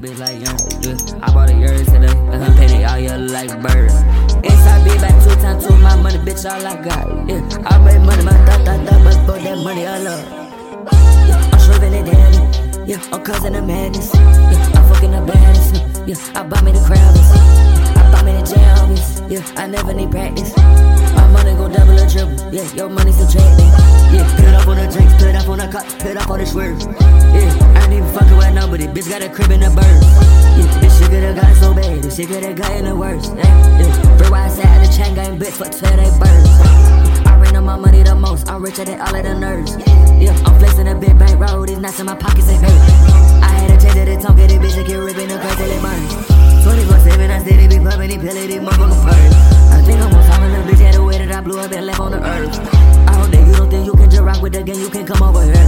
bitch like young. Yeah. I bought a Urus today, and her painted all yellow like bird. Inside be back two times two my money, bitch, all I got. Yeah, I made money, my thought, thought, thought, but for that money, I love. Yeah, I'm swerving it down. Yeah, I'm causing the madness. Yeah, I'm fucking the baddest. Yeah, I bought me the crowders. I bought me the jammies. Yeah, I never need practice. My money go double or triple. Yeah, your money subtracting. Yeah, put up on the drinks, put up on the cup, put up on the swerve. Yeah, I ain't even fucking with nobody. Bitch got a crib in the bird. So bad. This shit could've got in the worst. Eh? Yeah, yeah. Free wide side, the chain gang bitch for 12 they birds. I ran on my money the most. I'm richer than all of the nerds. Yeah, I'm flexing a big bank roll. These nuts in my pockets, they hurt. I had to change it, the tongue, get it, bitch, and keep ripping the crack till it burns. 24 7, I steady be pumping, these pills, these motherfuckers first. I think I'm gonna time a bitch had the way that I blew up and left on the earth. I hope that you don't think you can just rock with the gang, you can come over here.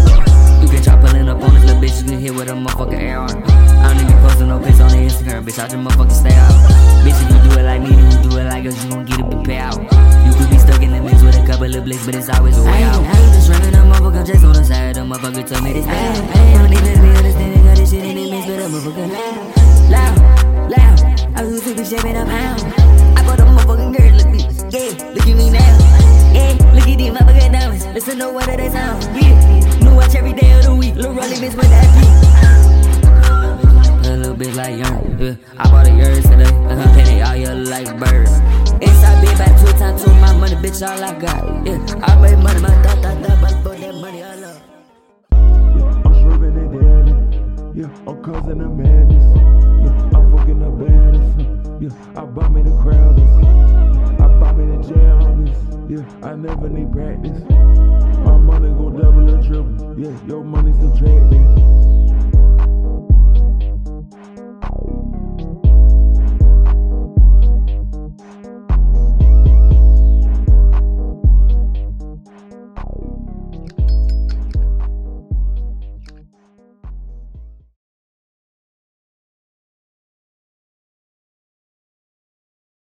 Bitch, I just motherfucking stay out. Bitch, if you do it like me, then you do it like us, you gon' get a big payout. You could be stuck in the mix with a couple of blicks, but it's always a way out. I ain't just running a motherfucker just on the side, the motherfucker told me this bad. I don't even be understanding, got this shit in the mix, but a motherfucker loud, loud, loud. I was to be shaving a pound. I bought a motherfucking girl, look me, yeah, look at me now. Yeah, look at these motherfucking diamonds. Listen to what they sound. Yeah, new watch every day of the week. Little Rolly bitch with that Yeah, I bought a Urus today. And her painted all yellow like bird. Inside be back two times two my money, bitch, all I got. Yeah, I made money, my thought, thought, thought, but for that money, I love. Yeah, I'm swerving it down. Yeah, I'm causing the madness. Yeah, I'm fucking the baddest. Yeah, I bought me the crowders. I bought me the jammies. Yeah, I never need practice. My money go double or triple. Yeah, your money subtracting.